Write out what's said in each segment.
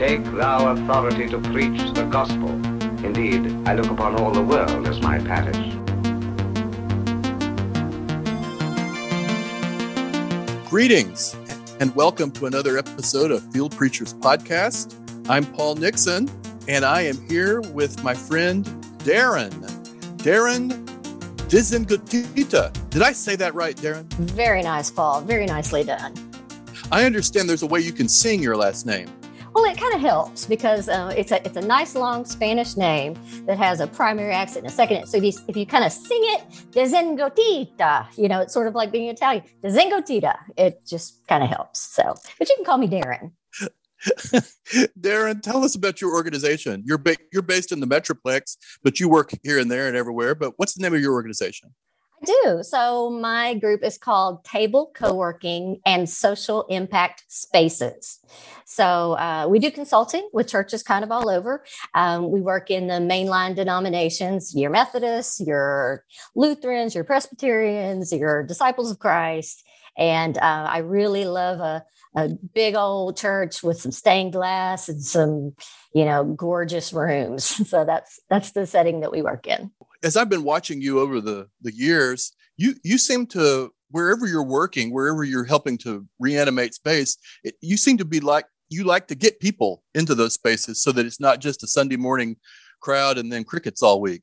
Take thou authority to preach the gospel. Indeed, I look upon all the world as my parish. Greetings and welcome to another episode of Field Preachers Podcast. I'm Paul Nixon and I am here with my friend Darren. Darren Dizengutita. Did I say that right, Darren? Very nice, Paul. Very nicely done. I understand there's a way you can sing your last name. Well, it kind of helps because uh, it's a it's a nice long Spanish name that has a primary accent and a second. So if you if you kind of sing it, Dezengotita, you know, it's sort of like being Italian. Dezengotita. It just kind of helps. So, but you can call me Darren. Darren, tell us about your organization. You're ba- you're based in the Metroplex, but you work here and there and everywhere. But what's the name of your organization? I do. So my group is called Table Co-working and Social Impact Spaces. So uh, we do consulting with churches kind of all over. Um, we work in the mainline denominations: your Methodists, your Lutherans, your Presbyterians, your Disciples of Christ. And uh, I really love a, a big old church with some stained glass and some, you know, gorgeous rooms. So that's that's the setting that we work in as I've been watching you over the the years, you you seem to wherever you're working, wherever you're helping to reanimate space, it, you seem to be like you like to get people into those spaces so that it's not just a Sunday morning crowd and then crickets all week.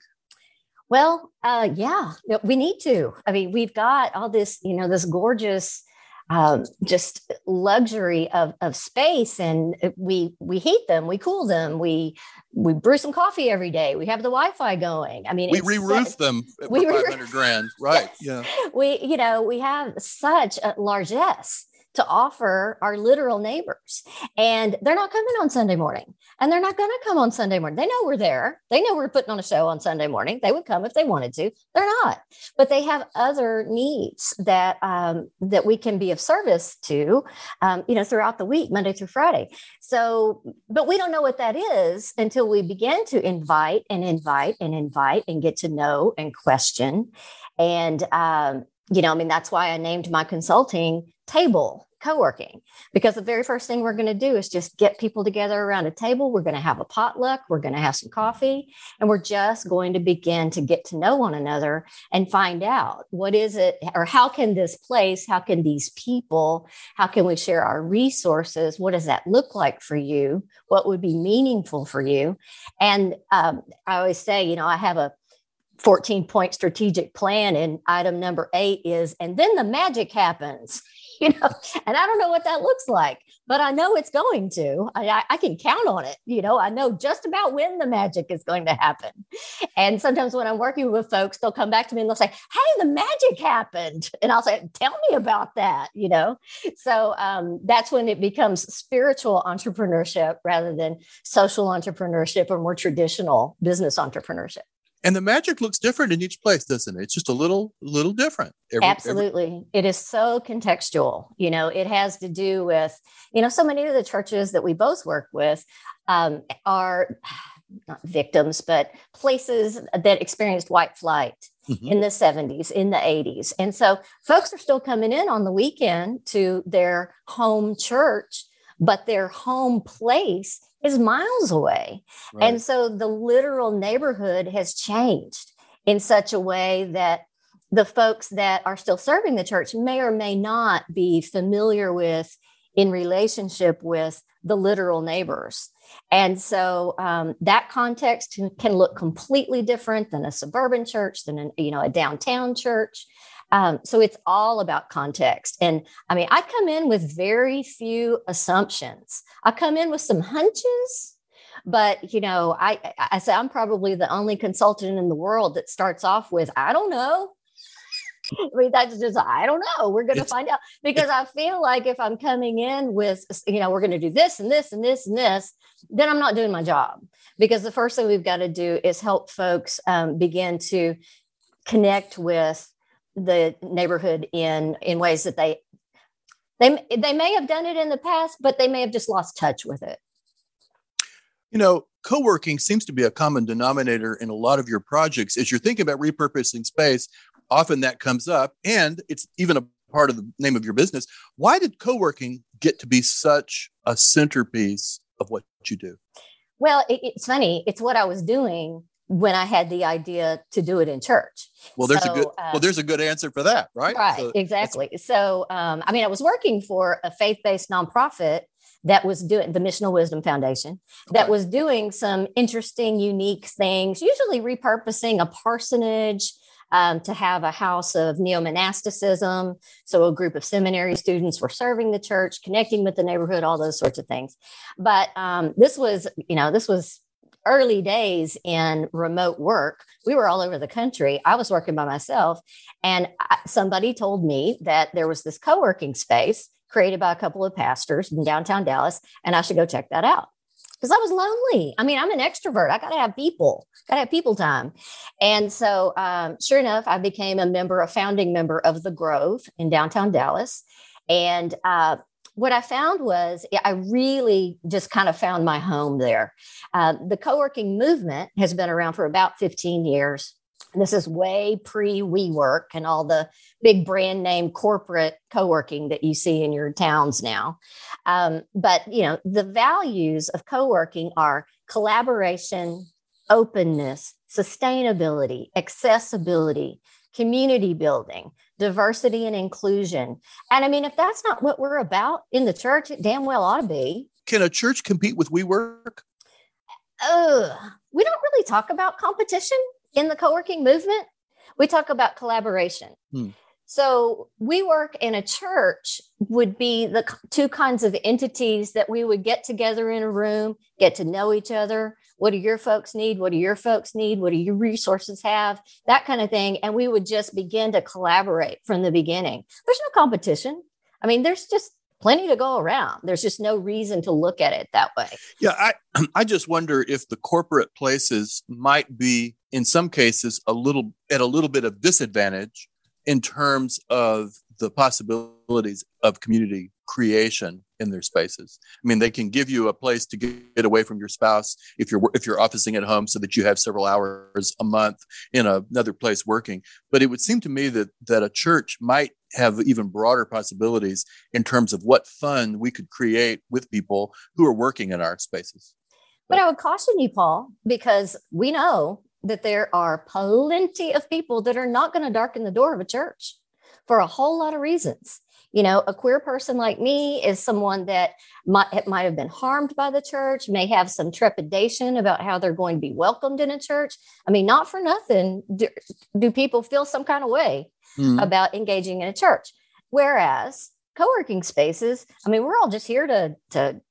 Well, uh, yeah, we need to. I mean, we've got all this, you know, this gorgeous um, just luxury of, of space and we we heat them we cool them we we brew some coffee every day we have the wi-fi going i mean we re-roof them we 500 grand right yes. yeah we you know we have such a largesse to offer our literal neighbors. And they're not coming on Sunday morning. And they're not going to come on Sunday morning. They know we're there. They know we're putting on a show on Sunday morning. They would come if they wanted to. They're not. But they have other needs that um, that we can be of service to, um, you know, throughout the week, Monday through Friday. So, but we don't know what that is until we begin to invite and invite and invite and get to know and question. And um, you know, I mean, that's why I named my consulting table co-working. Because the very first thing we're going to do is just get people together around a table. We're going to have a potluck. We're going to have some coffee. And we're just going to begin to get to know one another and find out what is it or how can this place how can these people how can we share our resources? What does that look like for you? What would be meaningful for you? And um, i always say you know i have a 14 point strategic plan and item number eight is and then the magic happens you know, and I don't know what that looks like, but I know it's going to. I, I, can count on it. You know, I know just about when the magic is going to happen. And sometimes when I'm working with folks, they'll come back to me and they'll say, Hey, the magic happened. And I'll say, Tell me about that, you know? So um, that's when it becomes spiritual entrepreneurship rather than social entrepreneurship or more traditional business entrepreneurship and the magic looks different in each place doesn't it? It's just a little little different every, absolutely. Every... it is so contextual you know it has to do with you know so many of the churches that we both work with um, are not victims but places that experienced white flight mm-hmm. in the 70s in the 80s and so folks are still coming in on the weekend to their home church but their home place is miles away. Right. And so the literal neighborhood has changed in such a way that the folks that are still serving the church may or may not be familiar with in relationship with the literal neighbors. And so um, that context can look completely different than a suburban church, than an, you know a downtown church. Um, so it's all about context. And I mean, I come in with very few assumptions. I come in with some hunches, but you know, I I say I'm probably the only consultant in the world that starts off with I don't know. I mean, that's just, I don't know. We're going to find out because I feel like if I'm coming in with, you know, we're going to do this and this and this and this, then I'm not doing my job. Because the first thing we've got to do is help folks um, begin to connect with the neighborhood in in ways that they they they may have done it in the past but they may have just lost touch with it you know co-working seems to be a common denominator in a lot of your projects as you're thinking about repurposing space often that comes up and it's even a part of the name of your business why did co-working get to be such a centerpiece of what you do? Well, it, it's funny. It's what I was doing when I had the idea to do it in church. Well, there's so, a good uh, well, there's a good answer for that, right? Right, so exactly. So, um, I mean, I was working for a faith-based nonprofit that was doing the Missional Wisdom Foundation that okay. was doing some interesting, unique things, usually repurposing a parsonage um, to have a house of neo monasticism. So a group of seminary students were serving the church, connecting with the neighborhood, all those sorts of things. But um, this was, you know, this was early days in remote work, we were all over the country. I was working by myself, and somebody told me that there was this co working space created by a couple of pastors in downtown Dallas, and I should go check that out because I was lonely. I mean, I'm an extrovert. I got to have people, got to have people time. And so, um, sure enough, I became a member, a founding member of the Grove in downtown Dallas. And uh, what I found was I really just kind of found my home there. Uh, the co working movement has been around for about 15 years. This is way pre WeWork and all the big brand name corporate co working that you see in your towns now. Um, but, you know, the values of co working are collaboration, openness, sustainability, accessibility, community building, diversity and inclusion. And I mean, if that's not what we're about in the church, it damn well ought to be. Can a church compete with WeWork? Uh, we don't really talk about competition in the co-working movement. We talk about collaboration. Hmm. So WeWork in a church would be the two kinds of entities that we would get together in a room, get to know each other, what do your folks need? What do your folks need? What do your resources have? That kind of thing. And we would just begin to collaborate from the beginning. There's no competition. I mean, there's just plenty to go around. There's just no reason to look at it that way. Yeah, I I just wonder if the corporate places might be in some cases a little at a little bit of disadvantage in terms of the possibilities of community creation in their spaces. I mean, they can give you a place to get away from your spouse if you're if you're officing at home, so that you have several hours a month in a, another place working. But it would seem to me that that a church might have even broader possibilities in terms of what fun we could create with people who are working in our spaces. But I would caution you, Paul, because we know that there are plenty of people that are not going to darken the door of a church for a whole lot of reasons. You know, a queer person like me is someone that might, might have been harmed by the church, may have some trepidation about how they're going to be welcomed in a church. I mean, not for nothing do, do people feel some kind of way mm. about engaging in a church. Whereas co-working spaces, I mean, we're all just here to to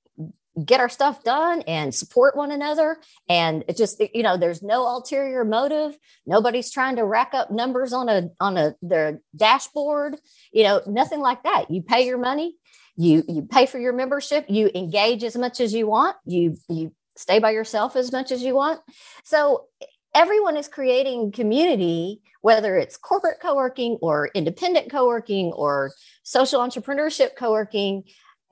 get our stuff done and support one another. And it just you know there's no ulterior motive. Nobody's trying to rack up numbers on a on a their dashboard you know nothing like that. You pay your money you you pay for your membership you engage as much as you want you you stay by yourself as much as you want. So everyone is creating community whether it's corporate co-working or independent co-working or social entrepreneurship co-working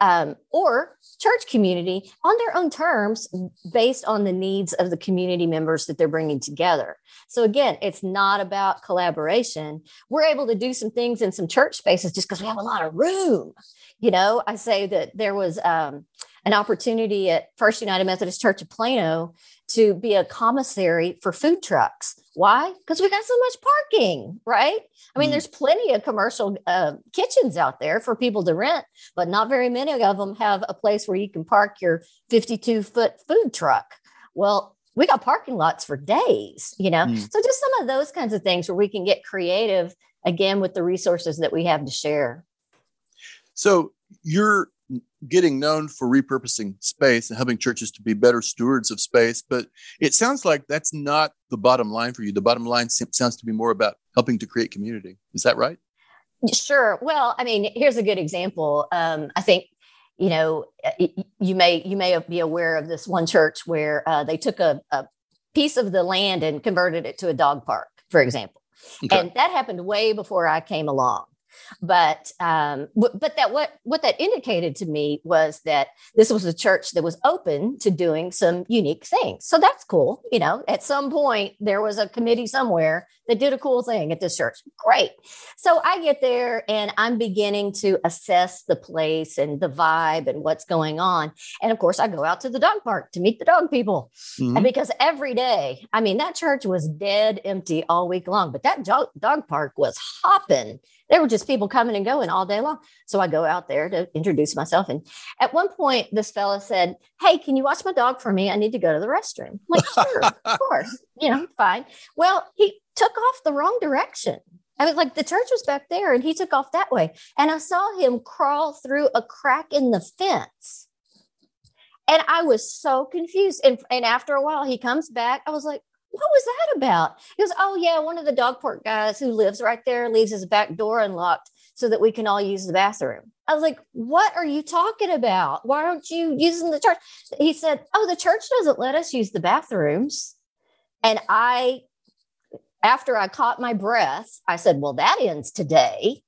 um, or church community on their own terms based on the needs of the community members that they're bringing together. So, again, it's not about collaboration. We're able to do some things in some church spaces just because we have a lot of room. You know, I say that there was um, an opportunity at First United Methodist Church of Plano to be a commissary for food trucks. Why? Because we got so much parking, right? I mean, mm. there's plenty of commercial uh, kitchens out there for people to rent, but not very many of them have a place where you can park your 52 foot food truck. Well, we got parking lots for days, you know? Mm. So just some of those kinds of things where we can get creative again with the resources that we have to share. So you're getting known for repurposing space and helping churches to be better stewards of space. But it sounds like that's not the bottom line for you. The bottom line sounds to be more about helping to create community. Is that right? Sure. Well, I mean, here's a good example. Um, I think you know you may you may be aware of this one church where uh, they took a, a piece of the land and converted it to a dog park, for example. Okay. And that happened way before I came along. But um, but that what what that indicated to me was that this was a church that was open to doing some unique things. So that's cool. You know, at some point there was a committee somewhere that did a cool thing at this church. Great. So I get there and I'm beginning to assess the place and the vibe and what's going on. And of course, I go out to the dog park to meet the dog people mm-hmm. because every day, I mean, that church was dead empty all week long, but that dog, dog park was hopping. There were just people coming and going all day long. So I go out there to introduce myself. And at one point, this fella said, Hey, can you watch my dog for me? I need to go to the restroom. I'm like, sure, of course, you know, fine. Well, he took off the wrong direction. I was like, the church was back there and he took off that way. And I saw him crawl through a crack in the fence. And I was so confused. And, and after a while, he comes back. I was like, what was that about? He goes, oh, yeah, one of the dog park guys who lives right there leaves his back door unlocked so that we can all use the bathroom. I was like, what are you talking about? Why aren't you using the church? He said, oh, the church doesn't let us use the bathrooms. And I after I caught my breath, I said, Well, that ends today.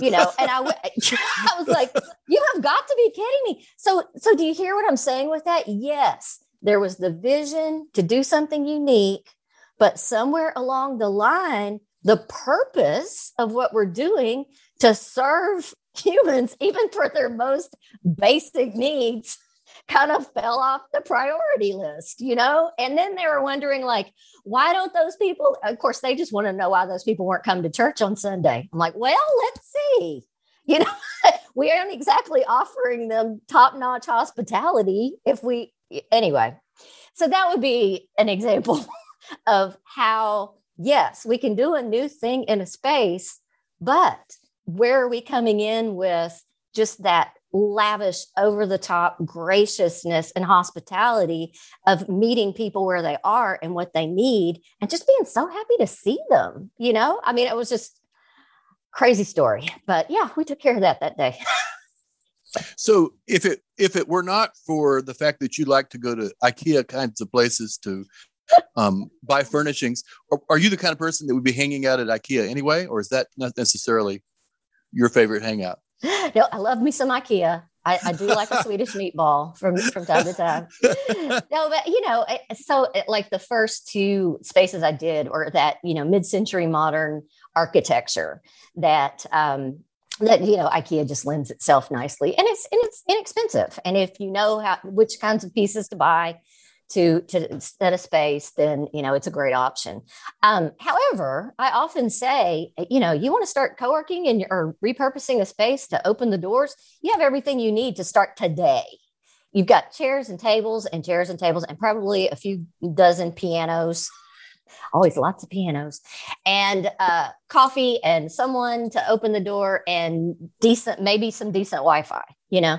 You know, and I, I was like, You have got to be kidding me. So, so do you hear what I'm saying with that? Yes, there was the vision to do something unique, but somewhere along the line, the purpose of what we're doing to serve humans, even for their most basic needs, kind of fell off the priority list, you know? And then they were wondering, like, why don't those people, of course, they just want to know why those people weren't coming to church on Sunday. I'm like, well, let's see. You know, we aren't exactly offering them top notch hospitality if we, anyway. So that would be an example of how, yes, we can do a new thing in a space, but where are we coming in with just that lavish, over the top graciousness and hospitality of meeting people where they are and what they need and just being so happy to see them. You know, I mean, it was just crazy story, but yeah, we took care of that that day. so if it if it were not for the fact that you like to go to ikea kinds of places to um, buy furnishings are, are you the kind of person that would be hanging out at ikea anyway or is that not necessarily your favorite hangout no, I love me some IKEA. I, I do like a Swedish meatball from from time to time. No, but you know, so like the first two spaces I did, or that you know mid-century modern architecture that um, that you know IKEA just lends itself nicely, and it's and it's inexpensive. And if you know how which kinds of pieces to buy, to to set a space, then you know it's a great option. Um, however, I often say, you know, you want to start co-working and or repurposing a space to open the doors. You have everything you need to start today. You've got chairs and tables and chairs and tables and probably a few dozen pianos always lots of pianos. And uh, coffee and someone to open the door and decent maybe some decent wi-fi you know?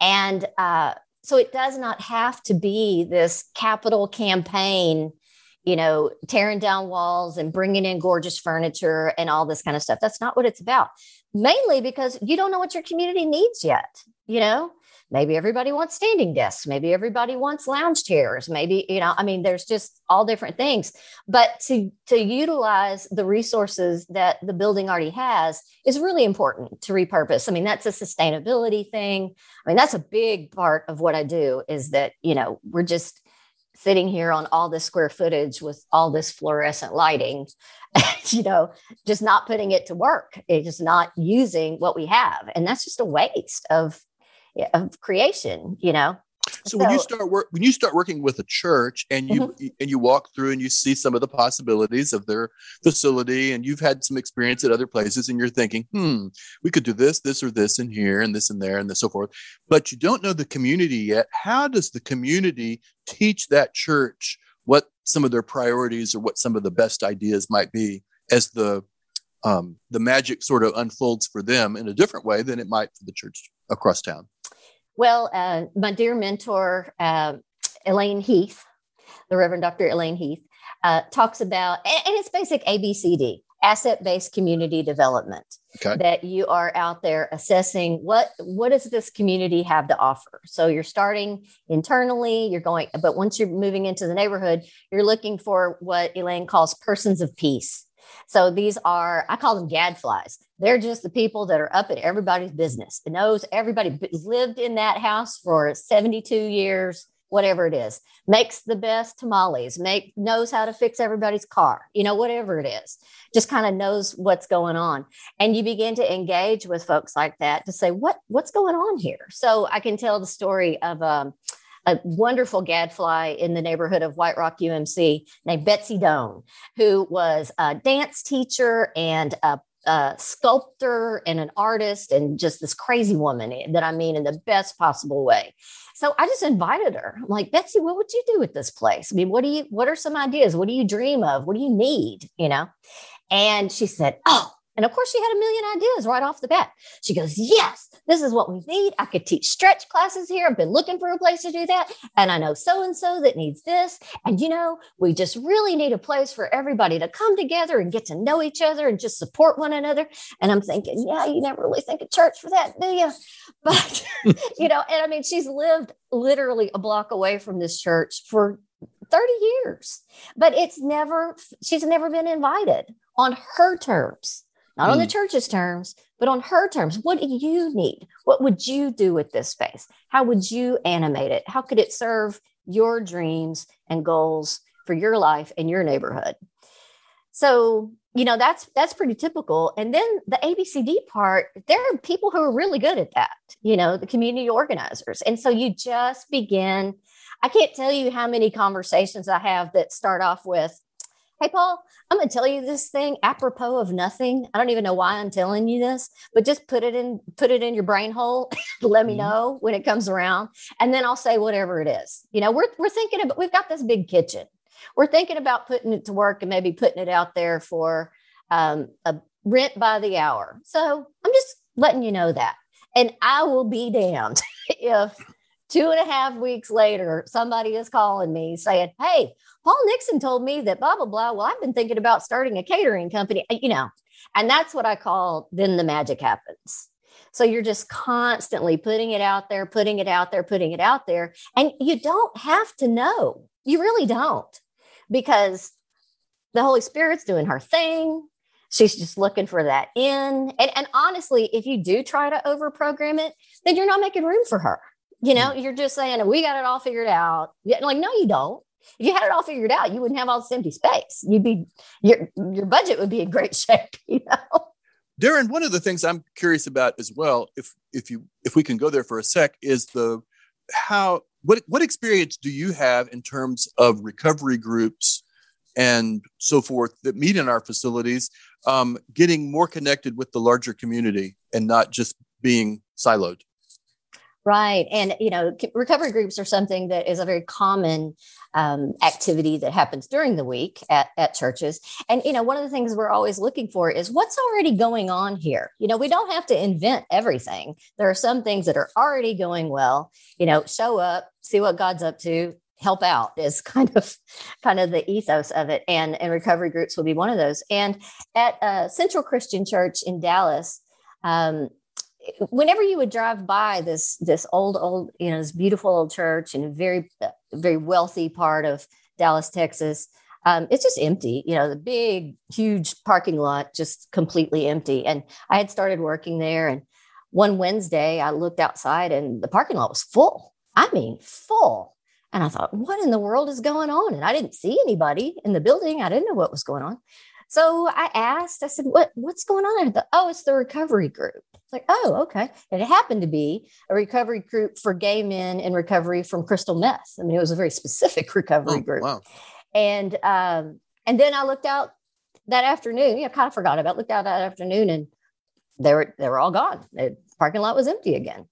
And uh, so it does not have to be this capital campaign you know tearing down walls and bringing in gorgeous furniture and all this kind of stuff. That's not what it's about. Mainly because you don't know what your community needs yet you know maybe everybody wants standing desks. Maybe everybody wants lounge chairs. Maybe you know i mean there's just all different things. But to to utilize the resources that the building already has is really important to repurpose. I mean that's a sustainability thing. I mean that's a big part of what i do is that you know we're just sitting here on all this square footage with all this fluorescent lighting you know just not putting it to work. It's just not using what we have. And that's just a waste of of creation you know so, so when you start work when you start working with a church and you mm-hmm. and you walk through and you see some of the possibilities of their facility and you've had some experience at other places and you're thinking hmm we could do this this or this in here and this and there and so forth but you don't know the community yet how does the community teach that church what some of their priorities or what some of the best ideas might be as the um, the magic sort of unfolds for them in a different way than it might for the church across town well, uh, my dear mentor, uh, Elaine Heath, the Reverend Dr. Elaine Heath, uh, talks about, and, and it's basic ABCD, asset based community development. Okay. That you are out there assessing what what does this community have to offer. So you're starting internally, you're going, but once you're moving into the neighborhood, you're looking for what Elaine calls persons of peace So these are, I call them gadflies. They're just the people that are up in everybody's business. Knows everybody lived in that house for 72 years, whatever it is. Makes the best tamales, make knows how to fix everybody's car, you know, whatever it is. Just kind of knows what's going on. And you begin to engage with folks like that to say, what what's going on here? So I can tell the story of um, a wonderful gadfly in the neighborhood of White Rock UMC named Betsy Doan, who was a dance teacher and a, a sculptor and an artist and just this crazy woman that I mean in the best possible way. So I just invited her. I'm like, Betsy, what would you do with this place? I mean, what do you, what are some ideas? What do you dream of? What do you need? You know? And she said, Oh, and of course, she had a million ideas right off the bat. She goes, Yes, this is what we need. I could teach stretch classes here. I've been looking for a place to do that. And I know so and so that needs this. And, you know, we just really need a place for everybody to come together and get to know each other and just support one another. And I'm thinking, Yeah, you never really think of church for that, do you? But, you know, and I mean, she's lived literally a block away from this church for 30 years, but it's never, she's never been invited on her terms not mm. on the hmm. church's terms, but on her terms. What do you need? What would you do with this space? How would you animate it? How could it serve your dreams and goals for your life and your neighborhood? So, you know, that's that's pretty typical. And then the ABCD part, there are people who are really good at that, you know, the community organizers. And so you just begin I can't tell you how many conversations I have that start off with, Hey, Paul, I'm going to tell you this thing apropos of nothing. I don't even know why I'm telling you this, but just put it in, put it in your brain hole. Let me mm-hmm. know when it comes around. And then I'll say whatever it is. You know, we're, we're thinking about, we've got this big kitchen. We're thinking about putting it to work and maybe putting it out there for um, a rent by the hour. So I'm just letting you know that. And I will be damned if two and a half weeks later, somebody is calling me saying, Hey, Paul Nixon told me that blah, blah, blah. Well, I've been thinking about starting a catering company, uh, you know, and that's what I call then the magic happens. So you're just constantly putting it out there, putting it out there, putting it out there. And you don't have to know. You really don't, because the Holy Spirit's doing her thing. She's just looking for that in. And, and honestly, if you do try to over program it, then you're not making room for her. You know, mm. you're just saying, we got it all figured out. Like, no, you don't if you had it all figured out, you wouldn't have all this empty space. You'd be your your budget would be in great shape, you know. Darren, one of the things I'm curious about as well, if if you if we can go there for a sec, is the how what what experience do you have in terms of recovery groups and so forth that meet in our facilities, um, getting more connected with the larger community and not just being siloed? Right. And, you know, recovery groups are something that is a very common um, activity that happens during the week at, at churches. And, you know, one of the things we're always looking for is what's already going on here. You know, we don't have to invent everything. There are some things that are already going well. You know, show up, see what God's up to, help out is kind of kind of the ethos of it and and recovery groups will be one of those and at uh, central christian church in dallas um, whenever you would drive by this this old old you know this beautiful old church in a very very wealthy part of Dallas, Texas, um, it's just empty. You know, the big huge parking lot just completely empty. And I had started working there, and one Wednesday I looked outside and the parking lot was full. I mean, full. And I thought, what in the world is going on? And I didn't see anybody in the building. I didn't know what was going on. So I asked, I said, what, what's going on? Oh, it's the recovery group. It's like, oh, okay. And it happened to be a recovery group for gay men in recovery from crystal meth. I mean, it was a very specific recovery oh, group. Wow. And um, and then I looked out that afternoon. Yeah, kind of forgot about. It, looked out that afternoon, and they were they were all gone. The parking lot was empty again.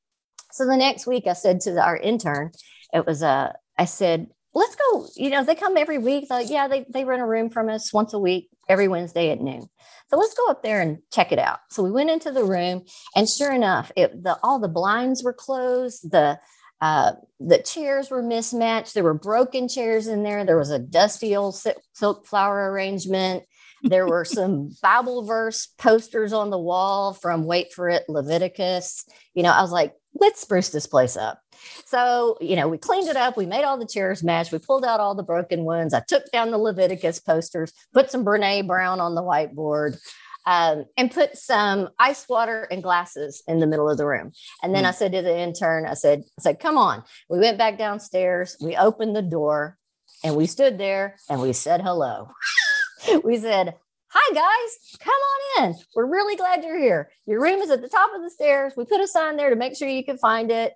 So the next week, I said to our intern, it was a. Uh, I said, let's go. You know, they come every week. Like, yeah, they, they rent a room from us once a week, every Wednesday at noon. So let's go up there and check it out. So we went into the room, and sure enough, it, the all the blinds were closed. The uh, the chairs were mismatched. There were broken chairs in there. There was a dusty old silk flower arrangement. There were some Bible verse posters on the wall from Wait for It, Leviticus. You know, I was like, let's spruce this place up. So, you know, we cleaned it up. We made all the chairs match. We pulled out all the broken ones. I took down the Leviticus posters, put some Brene Brown on the whiteboard, um, and put some ice water and glasses in the middle of the room. And then mm. I said to the intern, I said, I said, come on. We went back downstairs. We opened the door and we stood there and we said hello. we said, Hi, guys, come on in. We're really glad you're here. Your room is at the top of the stairs. We put a sign there to make sure you can find it.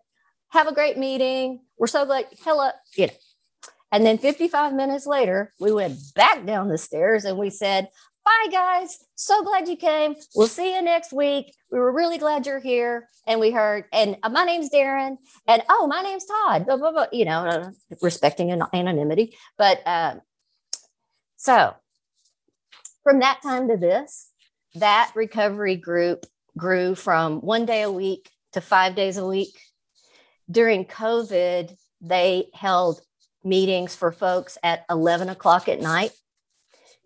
Have a great meeting. We're so glad. Hello. You know. And then 55 minutes later, we went back down the stairs and we said, Bye, guys. So glad you came. We'll see you next week. We were really glad you're here. And we heard, and uh, my name's Darren. And oh, my name's Todd. Blah, blah, blah, you know, uh, respecting an- anonymity. But uh, so from that time to this, that recovery group grew from one day a week to five days a week. During COVID, they held meetings for folks at 11 o'clock at night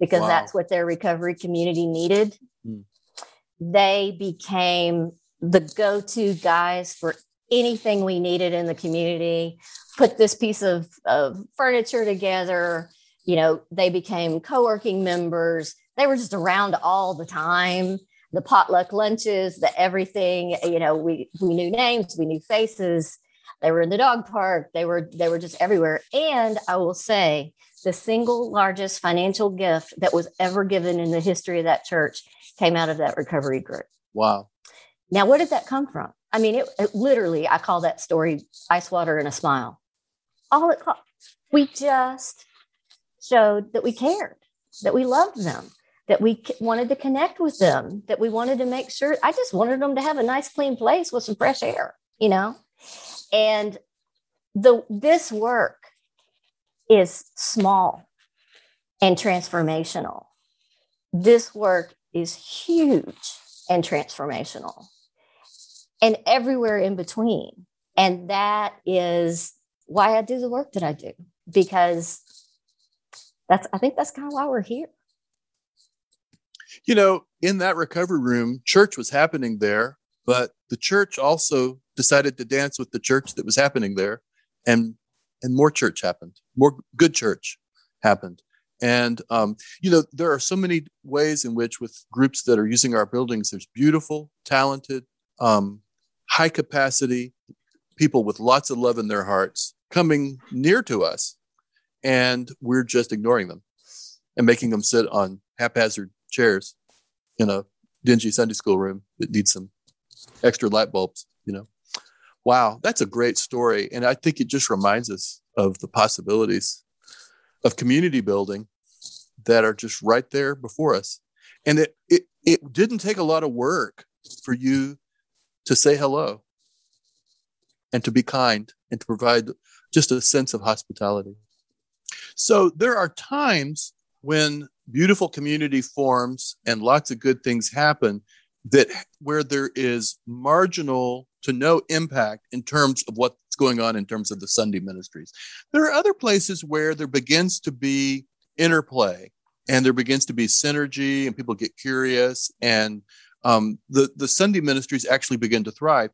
because wow. that's what their recovery community needed. Mm. They became the go to guys for anything we needed in the community. Put this piece of, of furniture together. You know, they became co working members they were just around all the time the potluck lunches the everything you know we we knew names we knew faces they were in the dog park. They were they were just everywhere. And i will say the single largest financial gift that was ever given in the history of that church came out of that recovery group. Wow. Now where did that come from? I mean it, it literally i call that story ice water and a smile. All it we just showed that we cared that we loved them that we wanted to connect with them, that we wanted to make sure. I just wanted them to have a nice, clean place with some fresh air, you know? And the this work is small and transformational. This work is huge and transformational and everywhere in between. And that is why I do the work that I do because that's I think that's kind of why we're here you know, in that recovery room, church was happening there, but the church also decided to dance with the church that was happening there, and and more church happened, more good church happened. And um, you know, there are so many ways in which, with groups that are using our buildings, there's beautiful, talented, um, high capacity people with lots of love in their hearts coming near to us, and we're just ignoring them and making them sit on haphazard chairs in a dingy Sunday school room that needs some extra light bulbs, you know. Wow, that's a great story. And I think it just reminds us of the possibilities of community building that are just right there before us. And it, it, it didn't take a lot of work for you to say hello and to be kind and to provide just a sense of hospitality. So there are times when beautiful community forms and lots of good things happen that where there is marginal to no impact in terms of what's going on in terms of the Sunday ministries. There are other places where there begins to be interplay and there begins to be synergy and people get curious and um, the, the Sunday ministries actually begin to thrive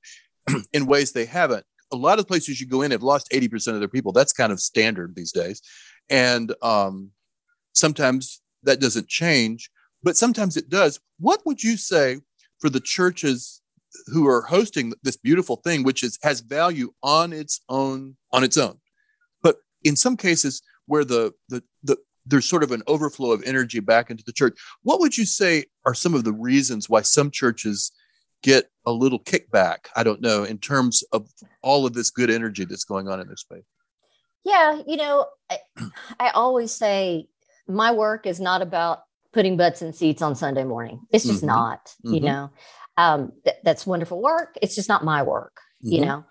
in ways they haven't. A lot of places you go in have lost 80% of their people. That's kind of standard these days. And um, sometimes that doesn't change, but sometimes it does. What would you say for the churches who are hosting this beautiful thing, which is has value on its own on its own, but in some cases where the the the there's sort of an overflow of energy back into the church. What would you say are some of the reasons why some churches get a little kickback? I don't know, in terms of all of this good energy that's going on in their space. Yeah, you know, I, I always say my work is not about putting butts in seats on Sunday morning. It's just mm-hmm. not, mm-hmm. you know. Um, th- that's wonderful work. It's just not my work, mm-hmm. you know.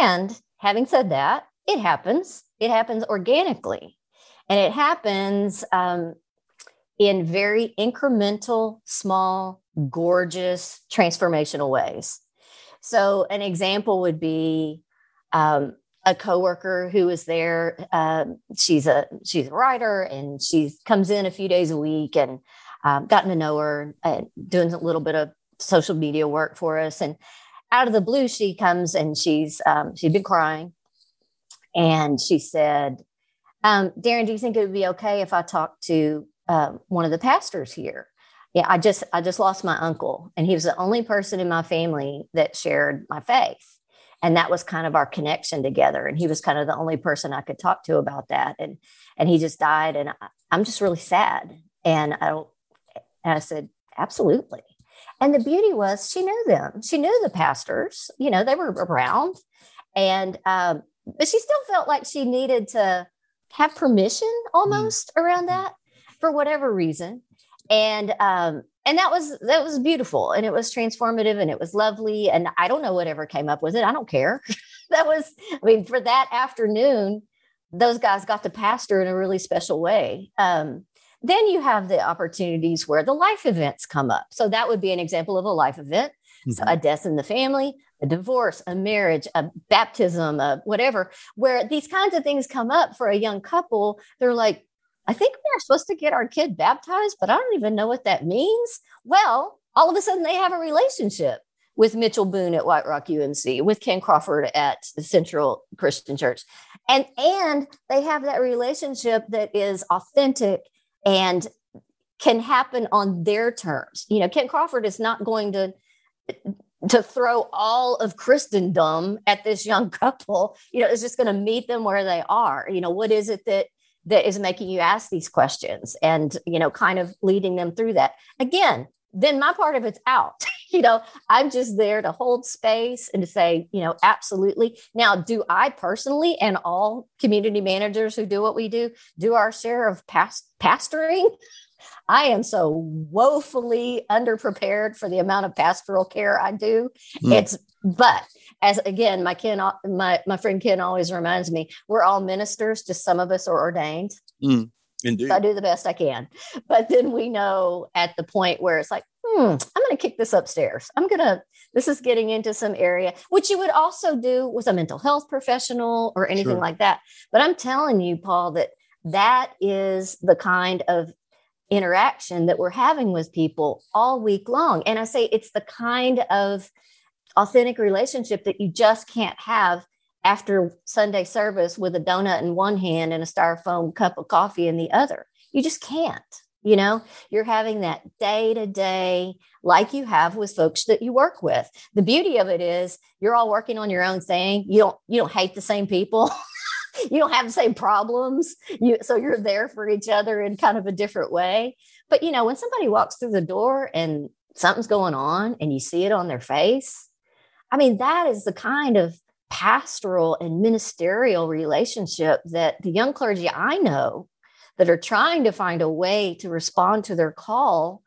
And having said that, it happens. It happens organically, and it happens um, in very incremental, small, gorgeous, transformational ways. So, an example would be um, a coworker who is there. Um, she's a she's a writer, and she comes in a few days a week, and um, gotten to know her, and doing a little bit of social media work for us. And out of the blue, she comes and she's um, she'd been crying, And she said, um, Darren, do you think it would be okay if I talked to uh, one of the pastors here? Yeah, I just I just lost my uncle, and he was the only person in my family that shared my faith, and that was kind of our connection together. And he was kind of the only person I could talk to about that, and and he just died, and I, I'm just really sad. And I don't, and I said, absolutely. And the beauty was she knew them. She knew the pastors. You know, they were around, and um, but she still felt like she needed to have permission almost mm. around that for whatever reason. And um and that was that was beautiful. And it was transformative and it was lovely. And i don't know whatever came up with it. I don't care. That was i mean for that afternoon those guys got to pastor in a really special way. Um then you have the opportunities where the life events come up so that would be an example of a life event mm-hmm. so a death in the family a divorce, a marriage, a baptism, a whatever, where these kinds of things come up for a young couple. They're like, I think we're supposed to get our kid baptized, but I don't even know what that means. Well, all of a sudden they have a relationship with Mitchell Boone at White Rock UMC, with Ken Crawford at Central Christian Church. And and they have that relationship that is authentic and can happen on their terms. You know, Ken Crawford is not going to to throw all of Christendom at this young couple, you know, it's just going to meet them where they are. You know, what is it that that is making you ask these questions and, you know, kind of leading them through that. Again, then my part of it's out. you know, I'm just there to hold space and to say, you know, absolutely. Now, do I personally and all community managers who do what we do do our share of past pastoring? I am so woefully underprepared for the amount of pastoral care I do. Mm. It's but as again, my Ken, my my friend Ken always reminds me, we're all ministers. Just some of us are ordained. Mm. Indeed, so I do the best I can. But then we know at the point where it's like, hmm, I'm going to kick this upstairs. I'm going to. This is getting into some area which you would also do with a mental health professional or anything sure. like that. But I'm telling you, Paul, that that is the kind of interaction that we're having with people all week long. And I say it's the kind of authentic relationship that you just can't have after Sunday service with a donut in one hand and a styrofoam cup of coffee in the other. You just can't. You know, you're having that day to day, like you have with folks that you work with. The beauty of it is you're all working on your own thing. You don't you don't hate the same people. you don't have the same problems. You so you're there for each other in kind of a different way. But you know, when somebody walks through the door and something's going on and you see it on their face, I mean, that is the kind of pastoral and ministerial relationship that the young clergy I know that are trying to find a way to respond to their call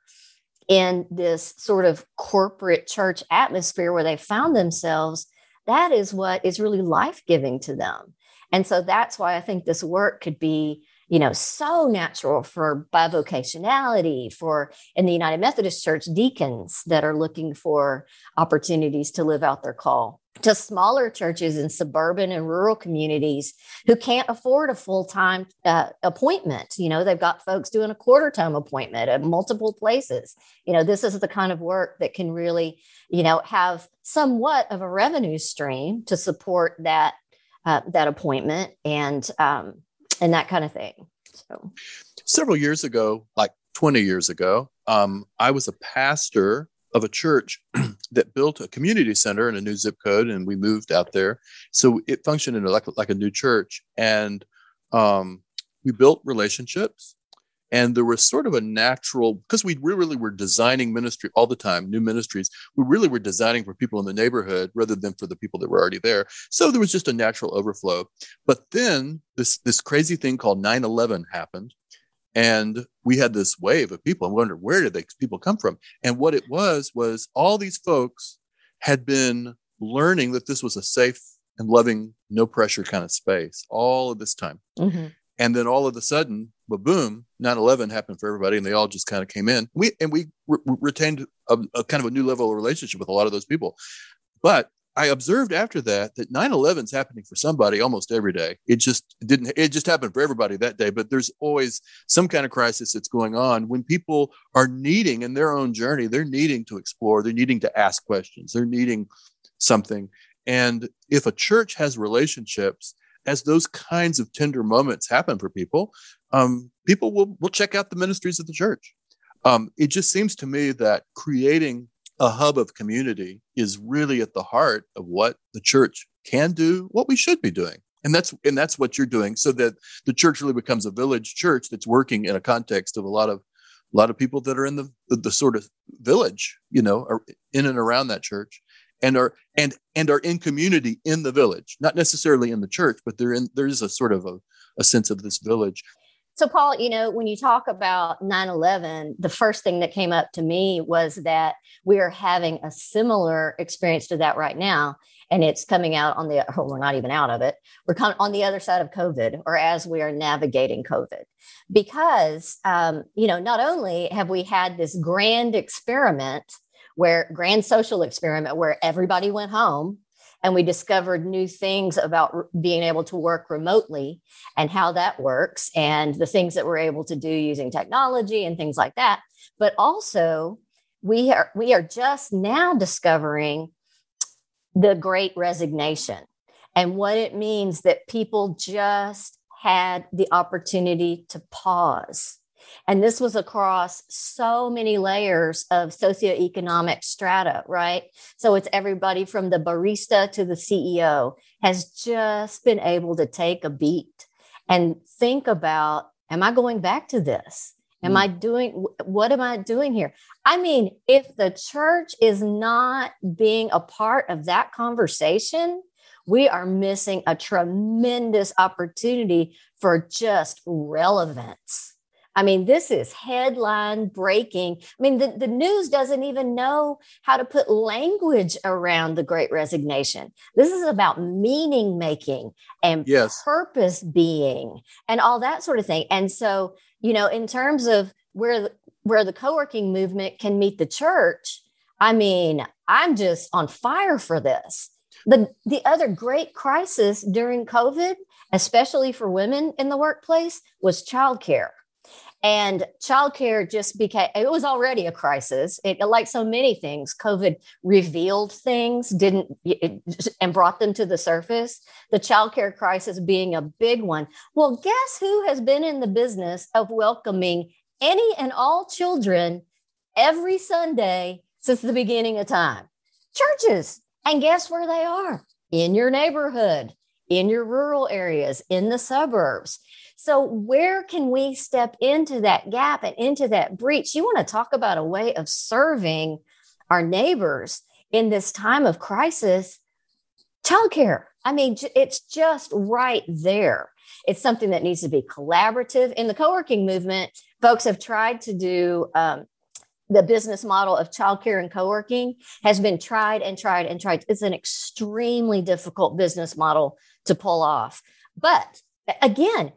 in this sort of corporate church atmosphere where they found themselves that is what is really life-giving to them. And so that's why I think this work could be, you know, so natural for bivocationality, for in the United Methodist Church, deacons that are looking for opportunities to live out their call to smaller churches in suburban and rural communities who can't afford a full-time uh, appointment. You know they've got folks doing a quarter time appointment at multiple places. You know this is the kind of work that can really you know have somewhat of a revenue stream to support that uh, that appointment and um, and that kind of thing. So, several years ago, like 20 years ago, um, I was a pastor of a church that built a community center in a new zip code, and we moved out there. So it functioned in like like a new church, and um, we built relationships and there was sort of a natural because we really were designing ministry all the time new ministries we really were designing for people in the neighborhood rather than for the people that were already there. So there was just a natural overflow. But then this this crazy thing called 9-11 happened and we had this wave of people i wondered where did these people come from? And what it was was all these folks had been learning that this was a safe and loving no pressure kind of space all of this time. Mm-hmm. And then all of a sudden but boom 9-11 happened for everybody and they all just kind of came in. We and we re- retained a, a, kind of a new level of relationship with a lot of those people. But i observed after that that 9-11 is happening for somebody almost every day. It just didn't it just happened for everybody that day but there's always some kind of crisis that's going on when people are needing in their own journey they're needing to explore they're needing to ask questions they're needing something. And if a church has relationships as those kinds of tender moments happen for people, um, people will will check out the ministries of the church. Um, it just seems to me that creating a hub of community is really at the heart of what the church can do, what we should be doing. And that's and that's what you're doing, so that the church really becomes a village church that's working in a context of a lot of a lot of people that are in the, the, the sort of village, you know, in and around that church and are and and are in community in the village, not necessarily in the church, but they're in there's a sort of a, a sense of this village. So, Paul, you know, when you talk about 9 11, the first thing that came up to me was that we are having a similar experience to that right now. And it's coming out on the, oh, we're not even out of it. We're coming on the other side of COVID or as we are navigating COVID. Because, um, you know, not only have we had this grand experiment where, grand social experiment where everybody went home and we discovered new things about being able to work remotely and how that works and the things that we're able to do using technology and things like that. But also we are we are just now discovering the great resignation and what it means that people just had the opportunity to pause and this was across so many layers of socioeconomic strata, right? So it's everybody from the barista to the CEO has just been able to take a beat and think about Am I going back to this? Am mm. I doing what am I doing here? I mean, if the church is not being a part of that conversation, we are missing a tremendous opportunity for just relevance. I mean, this is headline breaking. I mean, the, the news doesn't even know how to put language around the great resignation. This is about meaning making and yes. purpose being and all that sort of thing. And so, you know, in terms of where the, where the co-working movement can meet the church, I mean, I'm just on fire for this. The the other great crisis during COVID, especially for women in the workplace, was childcare. And childcare just became, it was already a crisis. It, like so many things, COVID revealed things, didn't, it, and brought them to the surface. The childcare crisis being a big one. Well, guess who has been in the business of welcoming any and all children every Sunday since the beginning of time? Churches. And guess where they are? In your neighborhood, in your rural areas, in the suburbs. So, where can we step into that gap and into that breach? You want to talk about a way of serving our neighbors in this time of crisis? Childcare. I mean, it's just right there. It's something that needs to be collaborative. In the co working movement, folks have tried to do um, the business model of childcare and co-working has been tried and tried and tried. It's an extremely difficult business model to pull off. But again,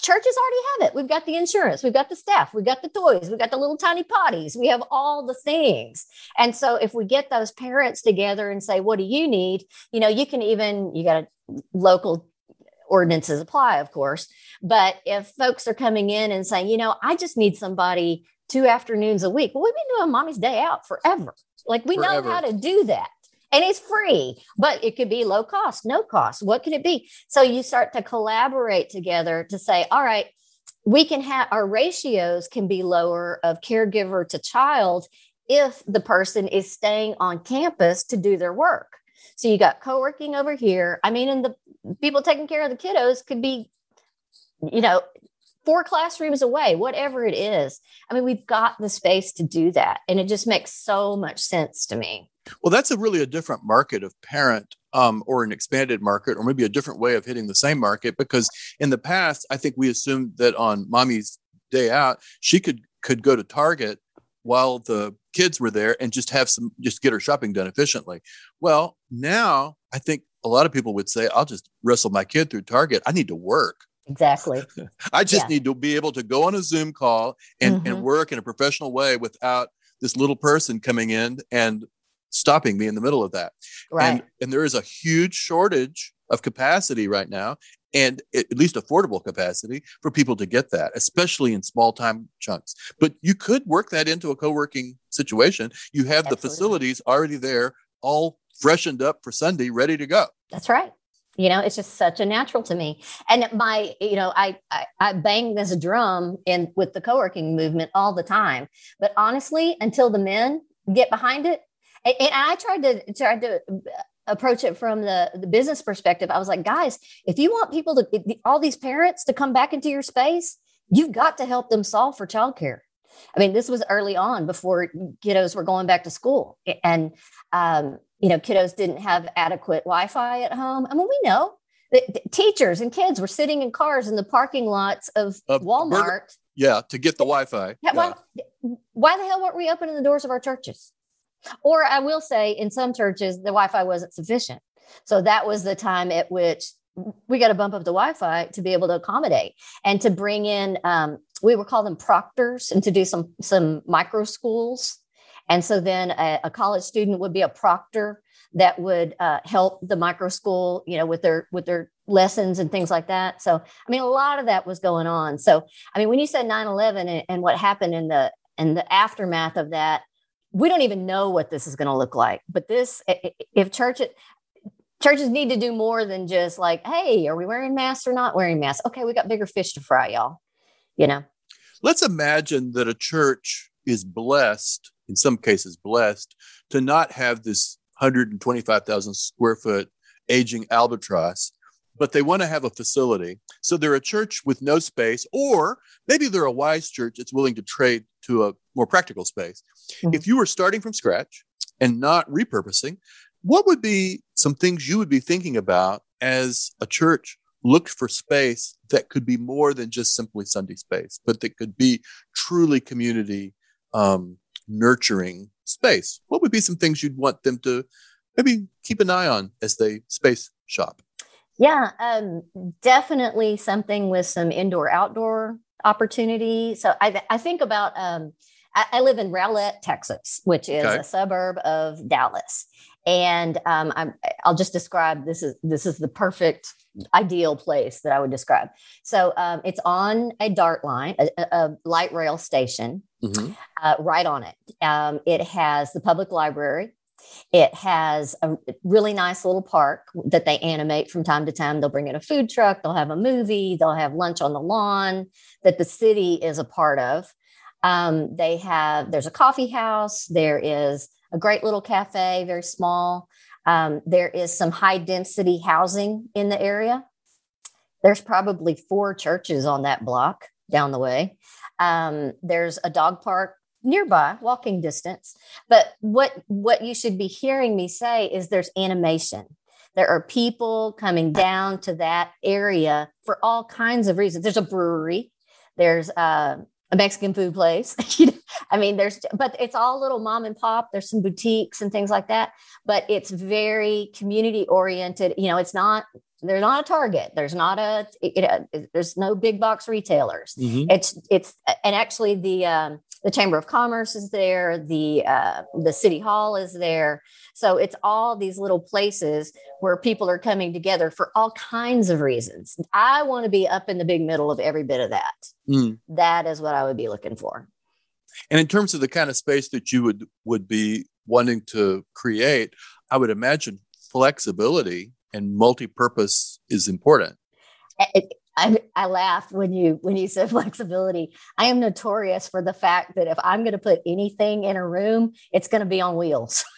churches already have it. We've got the insurance, we've got the staff, we've got the toys, we've got the little tiny potties, we have all the things. And so if we get those parents together and say, what do you need? You know, you can even, you got a local ordinances apply, of course. But if folks are coming in and saying, you know, I just need somebody two afternoons a week, well, we've been doing mommy's day out forever. Like we forever. know how to do that and it's free, but it could be low cost, no cost. What could it be? So you start to collaborate together to say, all right, we can have our ratios can be lower of caregiver to child if the person is staying on campus to do their work. So you got co-working over here. I mean, and the people taking care of the kiddos could be, you know, four classrooms away, whatever it is. I mean, we've got the space to do that. And it just makes so much sense to me. Well, that's a really a different market of parent um, or an expanded market, or maybe a different way of hitting the same market. Because in the past, I think we assumed that on mommy's day out, she could could go to Target while the kids were there and just have some just get her shopping done efficiently. Well, now I think a lot of people would say, I'll just wrestle my kid through Target. I need to work. Exactly. I just yeah. need to be able to go on a Zoom call and, mm-hmm. and work in a professional way without this little person coming in and stopping me in the middle of that. Right. And, and there is a huge shortage of capacity right now, and at least affordable capacity for people to get that, especially in small time chunks. But you could work that into a co working situation. You have Absolutely. the facilities already there, all freshened up for Sunday, ready to go. That's right. you know it's just such a natural to me and my you know i i, I bang this drum in with the co-working movement all the time but honestly until the men get behind it and, and i tried to tried to approach it from the, the business perspective i was like guys if you want people to all these parents to come back into your space you've got to help them solve for childcare I mean, this was early on before kiddos were going back to school. And um, you know, kiddos didn't have adequate Wi-Fi at home. I mean, we know that teachers and kids were sitting in cars in the parking lots of uh, Walmart. yeah, to get the Wi-Fi. Yeah, why, why the hell weren't we opening the doors of our churches? Or I will say, in some churches, the Wi-Fi wasn't sufficient. So that was the time at which we got to bump up the Wi-Fi to be able to accommodate and to bring in. Um, we would call them proctors and to do some some micro schools and so then a, a college student would be a proctor that would uh, help the micro school, you know, with their with their lessons and things like that. So, I mean, a lot of that was going on. So, I mean, when you said 9-11 and, and what happened in the in the aftermath of that, we don't even know what this is going to look like. But this, if church churches need to do more than just like, hey, are we wearing masks or not wearing masks? Okay, we got bigger fish to fry, y'all. You know. Let's imagine that a church is blessed in some cases blessed to not have this 125,000 square foot aging albatross, but they want to have a facility. So they're a church with no space, or maybe they're a wise church that's willing to trade to a more practical space. Mm-hmm. If you were starting from scratch and not repurposing, what would be some things you would be thinking about as a church looked for space that could be more than just simply Sunday space, but that could be truly community um, nurturing space? What would be some things you'd want them to maybe keep an eye on as they space shop? Yeah, um, definitely something with some indoor outdoor opportunity. So I, I think about, um, I, I, live in Rowlett, Texas, which is okay. a suburb of Dallas. And um, i will just describe this is this is the perfect ideal place that I would describe. So um, it's on a DART line, a, a light rail station, mm-hmm. uh, right on it. Um, it has the public library. It has a really nice little park that they animate from time to time. They'll bring in a food truck, they'll have a movie, they'll have lunch on the lawn that the city is a part of. Um, they have, there's a coffee house, there is a great little cafe, very small. Um, there is some high density housing in the area. There's probably four churches on that block down the way. Um, there's a dog park nearby, walking distance. But what what you should be hearing me say is there's animation. There are people coming down to that area for all kinds of reasons. There's a brewery. There's uh, a Mexican food place. I mean, there's, but it's all little mom and pop. There's some boutiques and things like that, but it's very community oriented. You know, it's not there's not a target there's not a it, there's no big box retailers mm-hmm. it's it's and actually the um, the chamber of commerce is there the uh, the city hall is there so it's all these little places where people are coming together for all kinds of reasons i want to be up in the big middle of every bit of that mm. that is what i would be looking for and in terms of the kind of space that you would would be wanting to create i would imagine flexibility and multi-purpose is important. I, I laughed when you when you said flexibility. I am notorious for the fact that if I'm going to put anything in a room, it's going to be on wheels.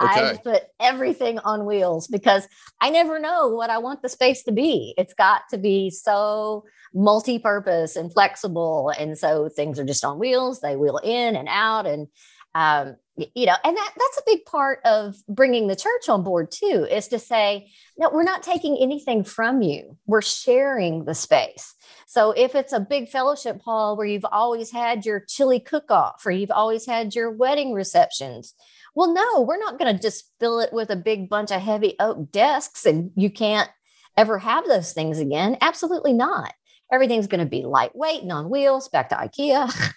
Okay. I put everything on wheels because I never know what I want the space to be. It's got to be so multi-purpose and flexible, and so things are just on wheels. They wheel in and out, and um, you know and that that's a big part of bringing the church on board too is to say no we're not taking anything from you. We're sharing the space. So if it's a big fellowship hall where you've always had your chili cook off or you've always had your wedding receptions well no we're not going to just fill it with a big bunch of heavy oak desks and you can't ever have those things again. Absolutely not. Everything's going to be lightweight and on wheels back to ikea.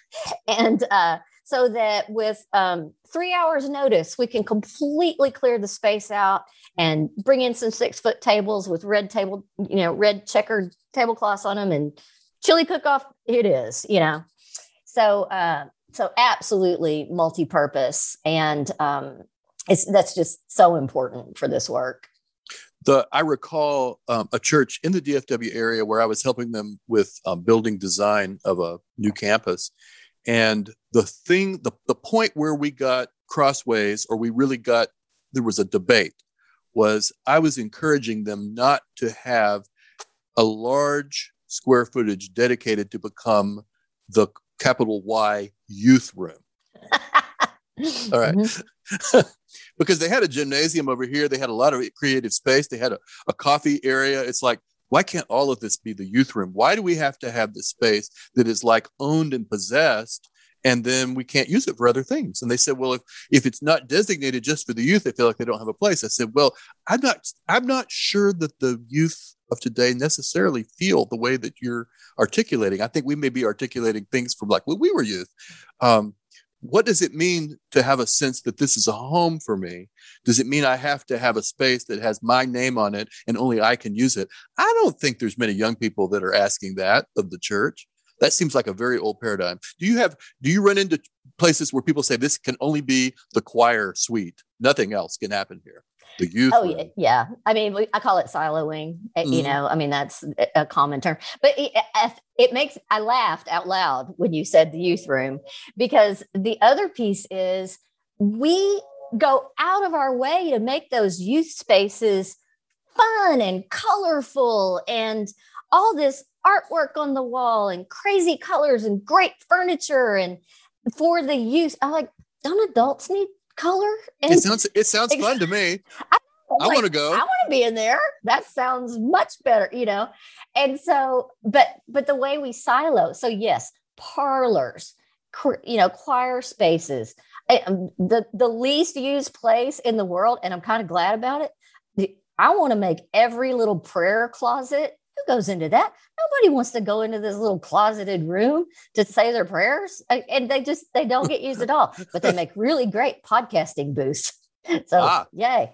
And uh, so that with um, three hours notice, we can completely clear the space out and bring in some six foot tables with red table, you know, red checkered tablecloths on them and chili cook off. It is, you know. So, uh, so absolutely multi-purpose, and um, it's that's just so important for this work. The I recall um, a church in the DFW area where I was helping them with um, building design of a new campus, and the thing, the the point where we got crossways, or we really got there was a debate, was I was encouraging them not to have a large square footage dedicated to become the capital Y youth room. All right. mm-hmm. because they had a gymnasium over here. They had a lot of creative space. They had a, a coffee area. It's like, why can't all of this be the youth room? Why do we have to have this space that is like owned and possessed and then we can't use it for other things. And they said, well, if, if it's not designated just for the youth, they feel like they don't have a place. I said, well, I'm not, I'm not sure that the youth of today necessarily feel the way that you're articulating. I think we may be articulating things from like when we were youth. Um, what does it mean to have a sense that this is a home for me? Does it mean I have to have a space that has my name on it and only I can use it? I don't think there's many young people that are asking that of the church. That seems like a very old paradigm. Do you have do you run into places where people say this can only be the choir suite? Nothing else can happen here. The youth. Oh yeah, yeah. I mean, I call it siloing. Mm-hmm. You know, I mean that's a common term. But it, it makes I laughed out loud when you said the youth room because the other piece is we go out of our way to make those youth spaces fun and colorful and all this artwork on the wall and crazy colors and great furniture and for the use. I'm like, don't adults need color? And it sounds it sounds fun to me. I, I like, want to go. I want to be in there. That sounds much better, you know. And so, but but the way we silo. So yes, parlors, you know, choir spaces. Um, the the least used place in the world, and I'm kind of glad about it. I want to make every little prayer closet who goes into that? Nobody wants to go into this little closeted room to say their prayers. And they just they don't get used at all. But they make really great podcasting booths. So ah. yay.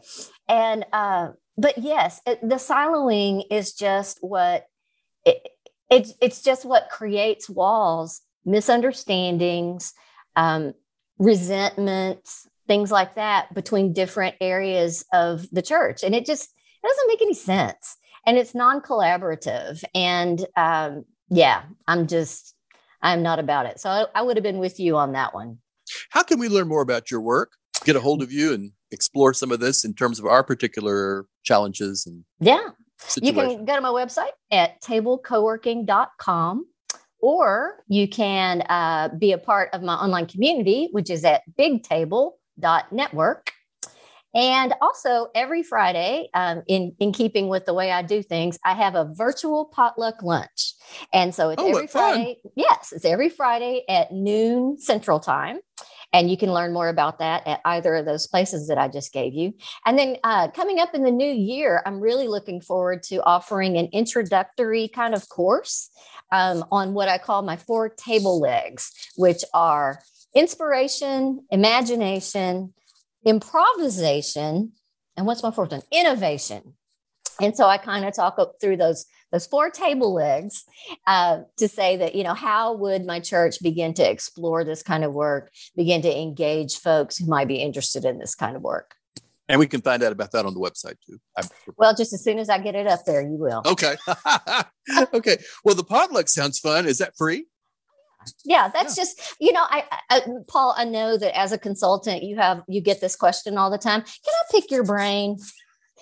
And uh, but yes, it, the siloing is just what it, it's it's just what creates walls, misunderstandings, um, resentments, things like that between different areas of the church. And it just it doesn't make any sense and it's non-collaborative. And um, yeah i'm just i'm not about it. So I, I would have been with you on that one. How can we learn more about your work get a hold of you and explore some of this in terms of our particular challenges and yeah. You can go to my website at tablecoworking.com or you can uh, be a part of my online community which is at bigtable.network and also, every Friday, um, in, in keeping with the way I do things, I have a virtual potluck lunch. And so it's oh, every Friday. Fun. Yes, it's every Friday at noon Central Time. And you can learn more about that at either of those places that I just gave you. And then uh, coming up in the new year, I'm really looking forward to offering an introductory kind of course um, on what I call my four table legs, which are inspiration, imagination, improvisation, and what's my fourth one? Innovation. And so I kind of talk up through those those four table legs uh, to say that you know how would my church begin to explore this kind of work, begin to engage folks who might be interested in this kind of work. And we can find out about that on the website too. I'm... well, just as soon as I get it up there, you will. Okay. okay. Well, the potluck sounds fun. Is that free? Yeah that's yeah. just you know I, I, paul i know that as a consultant you have you get this question all the time. Can i pick your brain?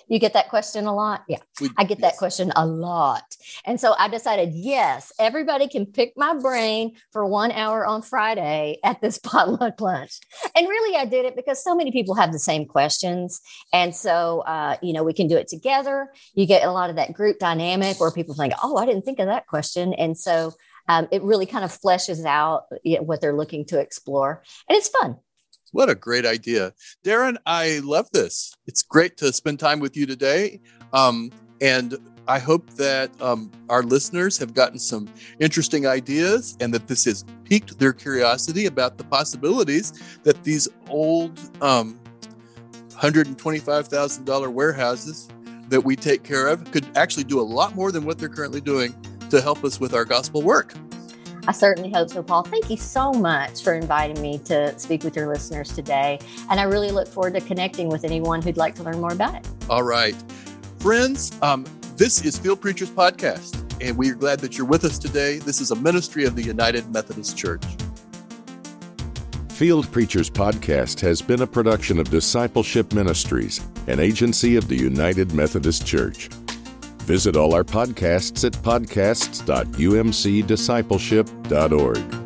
You get that question a lot? Yeah we, i get yes. that question a lot. And so i decided yes everybody can pick my brain for one hour on friday at this potluck lunch. And really i did it because so many people have the same questions. And so uh, you know we can do it together. You get a lot of that group dynamic where people think oh i didn't think of that question. And so um, it really kind of fleshes out what they're looking to explore. And it's fun. What a great idea. Darren, I love this. It's great to spend time with you today. Um, and I hope that um, our listeners have gotten some interesting ideas and that this has piqued their curiosity about the possibilities that these old um, $125,000 warehouses that we take care of could actually do a lot more than what they're currently doing to help us with our gospel work. I certainly hope so, Paul. Thank you so much for inviting me to speak with your listeners today. And I really look forward to connecting with anyone who'd like to learn more about it. All right. Friends, um, this is Field Preachers Podcast, and we are glad that you're with us today. This is a ministry of the United Methodist Church. Field Preachers Podcast has been a production of Discipleship Ministries, an agency of the United Methodist Church. Visit all our podcasts at podcasts.umcdiscipleship.org.